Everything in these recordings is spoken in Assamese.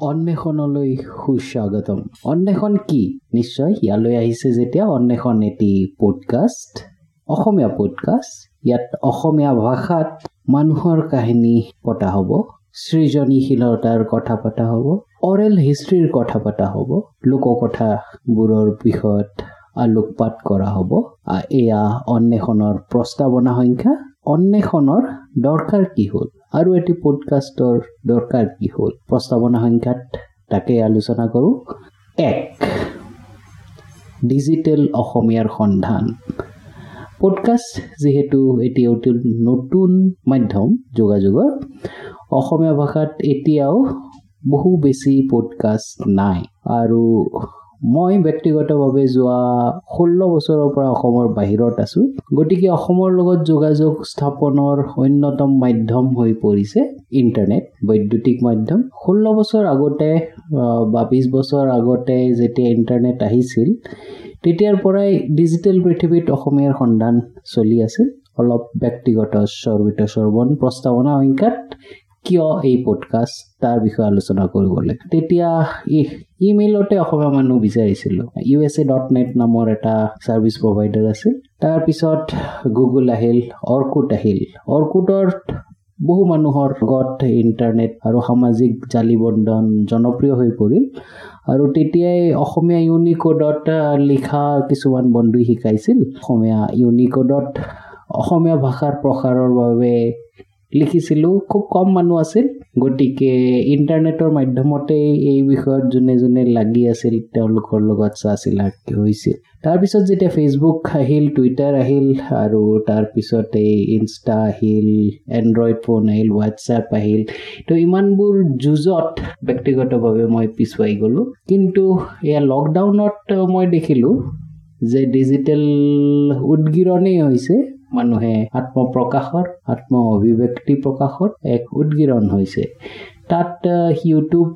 অন্বেষণলৈ সুস্বাগতম। অন্বেষণ কি? নিশ্চয় ইয়ালৈ আহিছে যেতিয়া অন্বেষণ এটি পডকাষ্ট অসমীয়া পডকাষ্ট ইয়াত অসমীয়া ভাষাত মানুহৰ কাহিনী পতা হ'ব সৃজনীশীলতাৰ কথা পতা হ'ব অৰেল হিষ্ট্ৰীৰ কথা পতা হ'ব লোককথাবোৰৰ বিষয়ত আলোকপাত কৰা হ'ব। এয়া অন্বেষণৰ প্ৰস্তাৱনা সংখ্যা। অন্বেষণৰ দৰকাৰ কি হ'ল? আৰু এটি পডকাষ্টৰ দৰকাৰ কি হ'ল? প্ৰস্তাৱনা সংখ্যাত তাকে আলোচনা কৰোঁ। এক ডিজিটেল অসমীয়াৰ সন্ধান। পডকাষ্ট যিহেতু এটি অতি নতুন মাধ্যম যোগাযোগৰ অসমীয়া ভাষাত এতিয়াও বহু বেছি পডকাষ্ট নাই। আৰু মই ব্যক্তিগতভাৱে যোৱা ষোল্ল বছৰৰ পৰা অসমৰ বাহিৰত আছোঁ। গতিকে অসমৰ লগত যোগাযোগ স্থাপনৰ অন্যতম মাধ্যম হৈ পৰিছে ইণ্টাৰনেট বৈদ্যুতিক মাধ্যম। ষোল্ল বছৰ আগতে বা বিছ বছৰ আগতে যেতিয়া ইণ্টাৰনেট আহিছিল তেতিয়াৰ পৰাই ডিজিটেল পৃথিৱীত অসমীয়াৰ সন্ধান চলি আছিল। অলপ ব্যক্তিগত স্বৰবিত স্বৰবন প্ৰস্তাৱনা সংখ্যাত কিয় এই পডকাষ্ট তাৰ বিষয়ে আলোচনা কৰিবলৈ? তেতিয়া ইমেইলতে অসমীয়া মানুহ বিচাৰিছিলোঁ। U S A dot net নামৰ এটা ছাৰ্ভিচ প্ৰভাইডাৰ আছিল। তাৰপিছত গুগল আহিল অৰ্কুট আহিল। অৰ্কুটত বহু মানুহৰ গত ইণ্টাৰনেট আৰু সামাজিক জালি বন্ধন জনপ্ৰিয় হৈ পৰিল। আৰু তেতিয়াই অসমীয়া ইউনিকোডত লিখা কিছুমান বন্ধুই শিকাইছিল। অসমীয়া ইউনিকোডত অসমীয়া ভাষাৰ প্ৰসাৰৰ বাবে লিখিছিলোঁ খুব কম মানুহ আছিল। গতিকে ইণ্টাৰনেটৰ মাধ্যমতেই এই বিষয়ত যোনে যোনে লাগি আছিল তেওঁলোকৰ লগত চা চিনাকি হৈছিল। তাৰপিছত যেতিয়া ফেচবুক আহিল টুইটাৰ আহিল আৰু তাৰপিছত এই ইনষ্টা আহিল এণ্ড্ৰইড ফোন আহিল হোৱাটছএপ আহিল তো ইমানবোৰ যুঁজত ব্যক্তিগতভাৱে মই পিছুৱাই গ'লোঁ। কিন্তু এয়া লকডাউনত মই দেখিলোঁ যে ডিজিটেল উদগিৰণেই হৈছে। মানুহে আত্মপ্ৰকাশৰ আত্ম অভিব্যক্তি প্ৰকাশত এক উদগিৰণ হৈছে। তাত ইউটিউব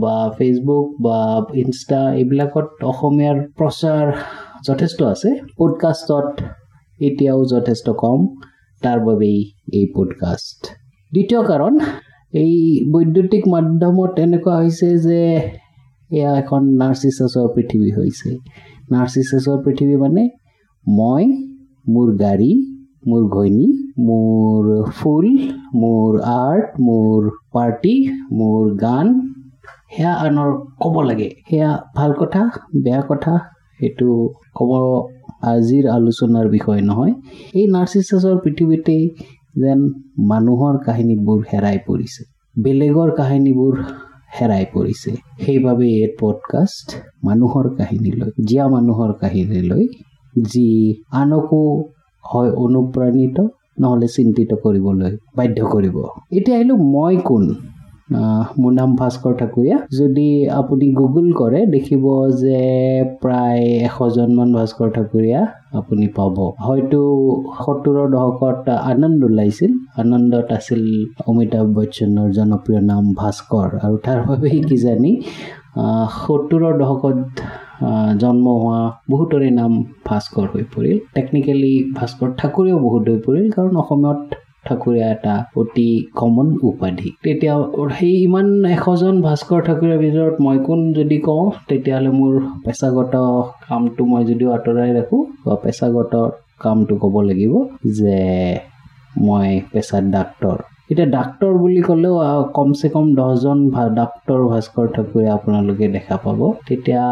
বা ফেচবুক বা ইনষ্টা এইবিলাকত অসমীয়াৰ প্ৰচাৰ যথেষ্ট আছে। পডকাষ্টত এতিয়াও যথেষ্ট কম। তাৰ বাবেই এই পডকাষ্ট দ্বিতীয় কাৰণ এই বৈদ্যুতিক মাধ্যমত এনেকুৱা হৈছে যে এয়া এখন নাৰ্চিছাছৰ পৃথিৱী হৈছে। নাৰ্চিছাছৰ পৃথিৱী মানে মই মোৰ গাড়ী মোৰ ঘৈণী মোৰ ফুল মোৰ আৰ্ট মোৰ পাৰ্টি মোৰ গান। সেয়া আনৰ ক'ব লাগে। সেয়া ভাল কথা বেয়া কথা সেইটো ক'ব আজিৰ আলোচনাৰ বিষয় নহয়। এই নাৰ্চিছাছৰ পৃথিৱীতেই যেন মানুহৰ কাহিনীবোৰ হেৰাই পৰিছে। বেলেগৰ কাহিনীবোৰ হেৰাই পৰিছে। সেইবাবে এই পডকাষ্ট মানুহৰ কাহিনীলৈ জীয়া মানুহৰ কাহিনীলৈ যি আনকো হয় অনুপ্ৰাণিত নহ'লে চিন্তিত কৰিবলৈ বাধ্য কৰিব। এতিয়া আহিলোঁ মই কোন? মোৰ নাম ভাস্কৰ ঠাকুৰীয়া। যদি আপুনি গুগল কৰে দেখিব যে প্ৰায় এশজনমান ভাস্কৰ ঠাকুৰীয়া আপুনি পাব। হয়তো সত্তৰৰ দশকত আনন্দ ওলাইছিল। আনন্দত আছিল অমিতাভ বচ্চনৰ জনপ্ৰিয় নাম ভাস্কৰ। আৰু তাৰ বাবেই কিজানি সত্তৰৰ দশকত জন্ম হোৱা বহুতৰে নাম ভাস্কৰ হৈ পৰিল। টেকনিকেলি ভাস্কৰ ঠাকুৰেও বহুত হৈ পৰিল কাৰণ অসমত ঠাকুৰীয়া এটা অতি কমন উপাধি। তেতিয়া সেই ইমান এশজন ভাস্কৰ ঠাকুৰীয়াৰ ভিতৰত মই কোন যদি কওঁ তেতিয়াহ'লে মোৰ পেচাগত কামটো মই যদিও আঁতৰাই ৰাখোঁ বা পেচাগত কামটো ক'ব লাগিব যে মই পেচাত ডাক্তৰ। এতিয়া ডাক্তৰ বুলি ক'লেও কমচে কম দহজন ডাক্তৰ ভাস্কৰ ঠাকুৰীয়া আপোনালোকে দেখা পাব। তেতিয়া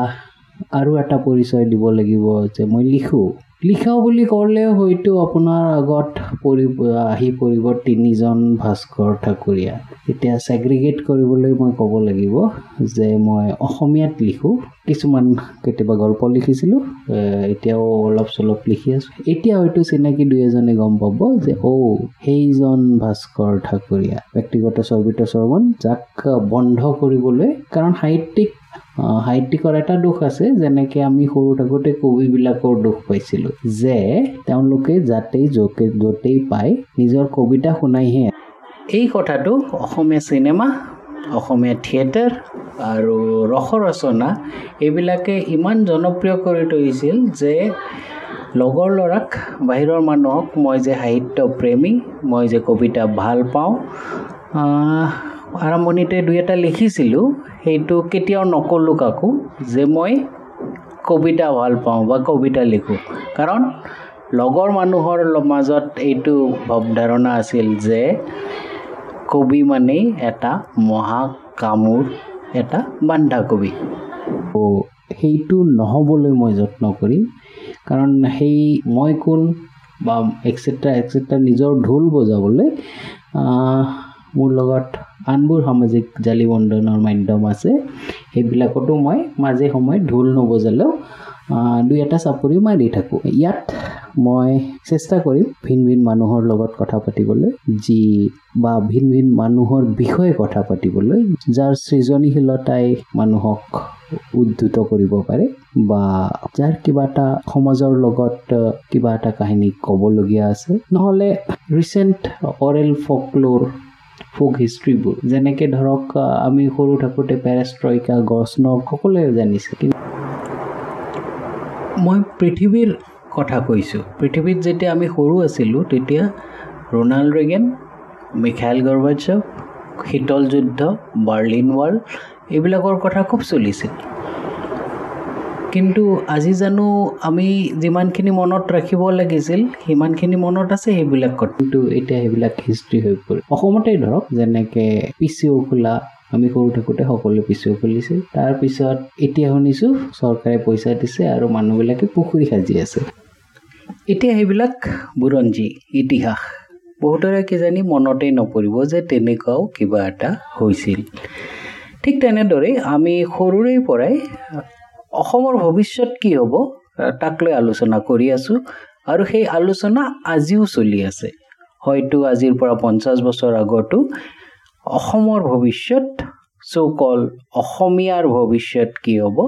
আৰু এটা পৰিচয় দিব লাগিব যে মই লিখোঁ। লিখাও বুলি ক'লে হয়তো আপোনাৰ আগত পৰি আহি পৰিব তিনিজন ভাস্কৰ ঠাকুৰীয়া। এতিয়া ছেগ্ৰিগেট কৰিবলৈ মই ক'ব লাগিব যে মই অসমীয়াত লিখোঁ। কিছুমান কেতিয়াবা গল্প লিখিছিলোঁ এতিয়াও অলপ চলপ লিখি আছোঁ। এতিয়া হয়তো চিনাকি দুই এজনে গম পাব যে অ' সেইজন ভাস্কৰ ঠাকুৰীয়া। ব্যক্তিগত চৰ্বিত চৰ্বন যাক বন্ধ কৰিবলৈ কাৰণ সাহিত্যিক সাহিত্যিকৰ এটা দোষ আছে যেনেকে আমি সৰু থাকোঁতে কবিবিলাকৰ দোষ পাইছিলোঁ যে তেওঁলোকে যাতেই য'তে য'তেই পায় নিজৰ কবিতা শুনাইহে এই কথাটো অসমীয়া চিনেমা অসমীয়া থিয়েটাৰ আৰু ৰস ৰচনা এইবিলাকে ইমান জনপ্ৰিয় কৰি তুলিছিল যে লগৰ ল'ৰাক বাহিৰৰ মানুহক মই যে সাহিত্য প্ৰেমী মই যে কবিতা ভাল পাওঁ আৰম্ভণিতে দুই এটা লিখিছিলোঁ সেইটো কেতিয়াও নক'লোঁ কাকো যে মই কবিতা ভাল পাওঁ বা কবিতা লিখোঁ। কাৰণ লগৰ মানুহৰ মাজত এইটো ভাৱধাৰণা আছিল যে কবি মানেই এটা মহাকামোৰ এটা বান্ধাকবি। সেইটো নহ'বলৈ মই যত্ন কৰিম কাৰণ সেই মই কোন বা এক্সেট্ৰা এক্সেট্ৰা নিজৰ ঢোল বজাবলৈ মোৰ লগত আনবোৰ সামাজিক জালি বন্ধনৰ মাধ্যম আছে। সেইবিলাকতো মই মাজে সময়ে ঢোল নবজালেও দুই এটা চাপৰি মাৰি থাকোঁ। ইয়াত মই চেষ্টা কৰিম ভিন ভিন মানুহৰ লগত কথা পাতিবলৈ যি বা ভিন ভিন মানুহৰ বিষয়ে কথা পাতিবলৈ যাৰ সৃজনীশীলতাই মানুহক উদ্ধত কৰিব পাৰে বা যাৰ কিবা এটা সমাজৰ লগত কিবা এটা কাহিনী ক'বলগীয়া আছে। নহ'লে ৰিচেণ্ট অৰেল ফকলোৰ ফোক হিষ্ট্ৰীবোৰ। যেনেকৈ ধৰক আমি সৰু থাকোঁতে পেৰেষ্ট্ৰইকা গছ সকলোৱে জানিছে। কিন্তু মই পৃথিৱীৰ কথা কৈছোঁ। পৃথিৱীত যেতিয়া আমি সৰু আছিলোঁ তেতিয়া ৰোনাল্ড ৰেগেন মিখাইল গৰ্বাচৱ শীতল যুদ্ধ বাৰ্লিন ৱাল এইবিলাকৰ কথা খুব চলিছিল। কিন্তু আজি জানো আমি যিমানখিনি মনত ৰাখিব লাগিছিল সিমানখিনি মনত আছে সেইবিলাক কথা কিন্তু এতিয়া সেইবিলাক হিষ্ট্ৰী হৈ পৰে। অসমতে ধৰক যেনেকৈ পি চি অ' খোলা আমি সৰু থাকোঁতে সকলোৱে পি চি অ' খুলিছিল তাৰপিছত এতিয়া শুনিছোঁ চৰকাৰে পইচা দিছে আৰু মানুহবিলাকে পুখুৰী সাজি আছে। এতিয়া সেইবিলাক বুৰঞ্জী ইতিহাস। বহুতৰে কিজানি মনতেই নপৰিব যে তেনেকুৱাও কিবা এটা হৈছিল। ঠিক তেনেদৰেই আমি সৰুৰে পৰাই অসমৰ ভৱিষ্যত কি হ'ব তাক লৈ আলোচনা কৰি আছোঁ। আৰু সেই আলোচনা আজিও চলি আছে। হয়তো আজিৰ পৰা পঞ্চাছ বছৰ আগতো অসমৰ ভৱিষ্যত চৌকল অসমীয়াৰ ভৱিষ্যত কি হ'ব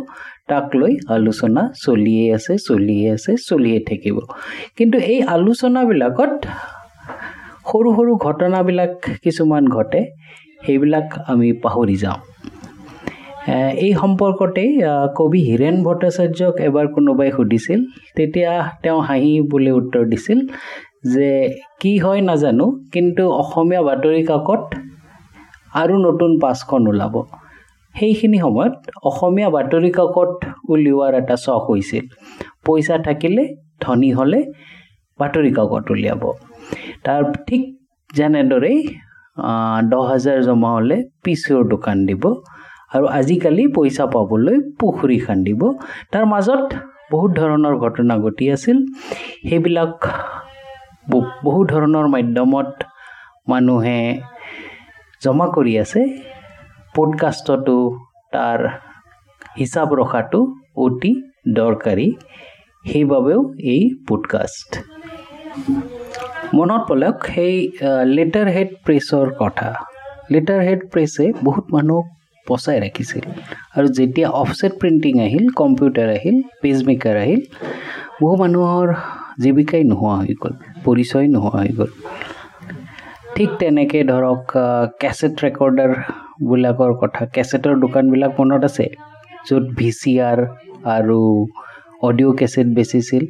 তাক লৈ আলোচনা চলিয়ে আছে চলিয়ে আছে চলিয়ে থাকিব। কিন্তু এই আলোচনাবিলাকত সৰু সৰু ঘটনাবিলাক কিছুমান ঘটে সেইবিলাক আমি পাহৰি যাওঁ। এই সম্পৰ্কতেই কবি হীৰেণ ভট্টাচাৰ্যক এবাৰ কোনোবাই সুধিছিল। তেতিয়া তেওঁ হাঁহি বুলি উত্তৰ দিছিল যে কি হয় নাজানো কিন্তু অসমীয়া বাতৰি কাকত আৰু নতুন পাঁচখন ওলাব। সেইখিনি সময়ত অসমীয়া বাতৰি কাকত উলিওৱাৰ এটা চখ হৈছিল। পইচা থাকিলে ধনী হ'লে বাতৰি কাকত উলিয়াব। তাৰ ঠিক যেনেদৰেই দহ হাজাৰ জমা হ'লে পিচৰ দোকান দিব। আৰু আজিকালি পইচা পাবলৈ পুখুৰী খান্দিব। তাৰ মাজত বহুত ধৰণৰ ঘটনা ঘটি আছিল। সেইবিলাক বহু ধৰণৰ মাধ্যমত মানুহে জমা কৰি আছে। পডকাষ্টতো তাৰ হিচাপ ৰখাটো অতি দৰকাৰী। সেইবাবেও এই পডকাষ্ট মনত পেলাওক সেই লেটাৰ হেড প্ৰেছৰ কথা। লেটাৰ হেড প্ৰেছে বহুত মানুহক বচাই ৰাখিছিল আৰু যেতিয়া অফছেট প্ৰিণ্টিং আহিল কম্পিউটাৰ আহিল পেজ মেকাৰ আহিল বহু মানুহৰ জীৱিকাই নোহোৱা হৈ গ'ল পৰিচয় নোহোৱা হৈ গ'ল ঠিক তেনেকৈ ধৰক কেছেট ৰেকৰ্ডাৰবিলাকৰ কথা কেছেটৰ দোকানবিলাক মনত আছে য'ত ভি চি আৰ আৰু অডিঅ' কেছেট বেচিছিল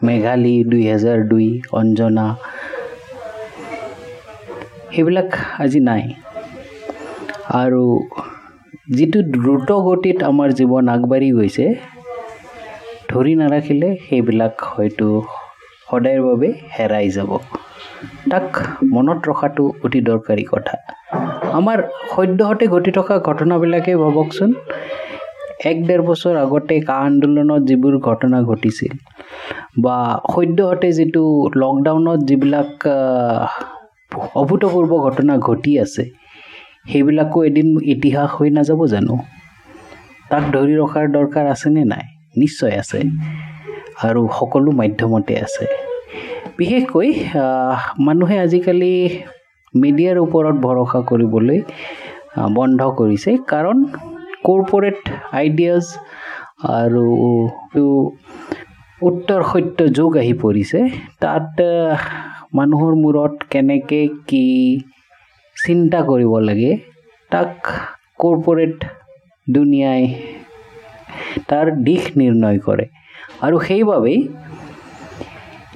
মেঘালী দুই হেজাৰ দুই অঞ্জনা সেইবিলাক আজি নাই আৰু যিটো দ্ৰুত গতিত আমাৰ জীৱন আগবাঢ়ি গৈছে ধৰি নাৰাখিলে সেইবিলাক হয়তো সদায়ৰ বাবে হেৰাই যাব। তাক মনত ৰখাটো অতি দৰকাৰী কথা। আমাৰ সদ্যহতে ঘটি থকা ঘটনাবিলাকেই ভাবকচোন। এক ডেৰ বছৰ আগতে কা আন্দোলনত যিবোৰ ঘটনা ঘটিছিল বা সদ্যহতে যিটো লকডাউনত যিবিলাক অভূতপূৰ্ব ঘটনা ঘটি আছে সেইবিলাকো এদিন ইতিহাস হৈ নাযাব জানো? তাক ধৰি ৰখাৰ দৰকাৰ আছেনে নাই? নিশ্চয় আছে। আৰু সকলো মাধ্যমতে আছে। বিশেষকৈ মানুহে আজিকালি মিডিয়াৰ ওপৰত ভৰসা কৰিবলৈ বন্ধ কৰিছে। কাৰণ কৰ্পৰেট আইডিয়াজ আৰু উত্তৰ সত্য যুগ আহি পৰিছে। তাত মানুহৰ মূৰত কেনেকৈ কি চিন্তা কৰিব লাগে। তাক কৰ্পৰেট দুনিয়াই তাৰ দিশ নিৰ্ণয় কৰে। আৰু সেইবাবেই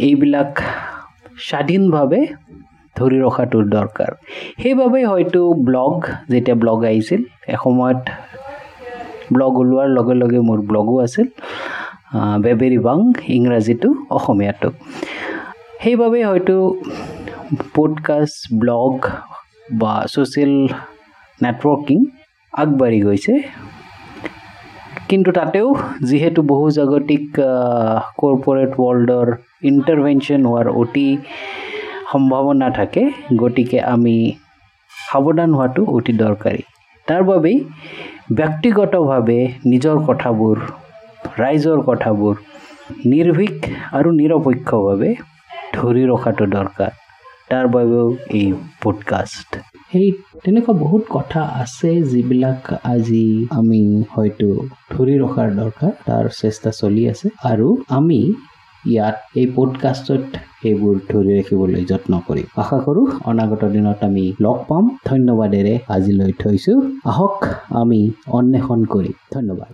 এইবিলাক স্বাধীনভাৱে ধৰি ৰখাটো দৰকাৰ। সেইবাবে হয়তো ব্লগ যেতিয়া ব্লগ আহিছিল এসময়ত ব্লগ ওলোৱাৰ লগে লগে মোৰ ব্লগো আছিল বেবেৰী বাং ইংৰাজীটো অসমীয়াটো। সেইবাবে হয়তো পডকাষ্ট ব্লগ বা ছ'চিয়েল নেটৱৰ্কিং আগবাঢ়ি গৈছে। কিন্তু তাতেও যিহেতু বহু জাগতিক কৰ্পৰেট ৱৰ্ল্ডৰ ইণ্টাৰভেনশ্যন হোৱাৰ অতি সম্ভাৱনা থাকে গতিকে আমি সাৱধান হোৱাটো অতি দৰকাৰী। তাৰ বাবেই ব্যক্তিগতভাৱে নিজৰ কথাবোৰ ৰাইজৰ কথাবোৰ নিৰ্ভীক আৰু নিৰপেক্ষভাৱে ধৰি ৰখাটো দৰকাৰ। তাৰ বাবেও এই পডকাষ্ট সেই তেনেকুৱা বহুত কথা আছে যিবিলাক আজি আমি হয়তো ধৰি ৰখাৰ দৰকাৰ তাৰ চেষ্টা চলি আছে। আৰু আমি ইয়াত এই পডকাষ্টত সেইবোৰ ধৰি ৰাখিবলৈ যত্ন কৰিম। আশা কৰোঁ অনাগত দিনত আমি লগ পাম। ধন্যবাদেৰে আজিলৈ থৈছোঁ। আহক আমি অন্বেষণ কৰিম। ধন্যবাদ।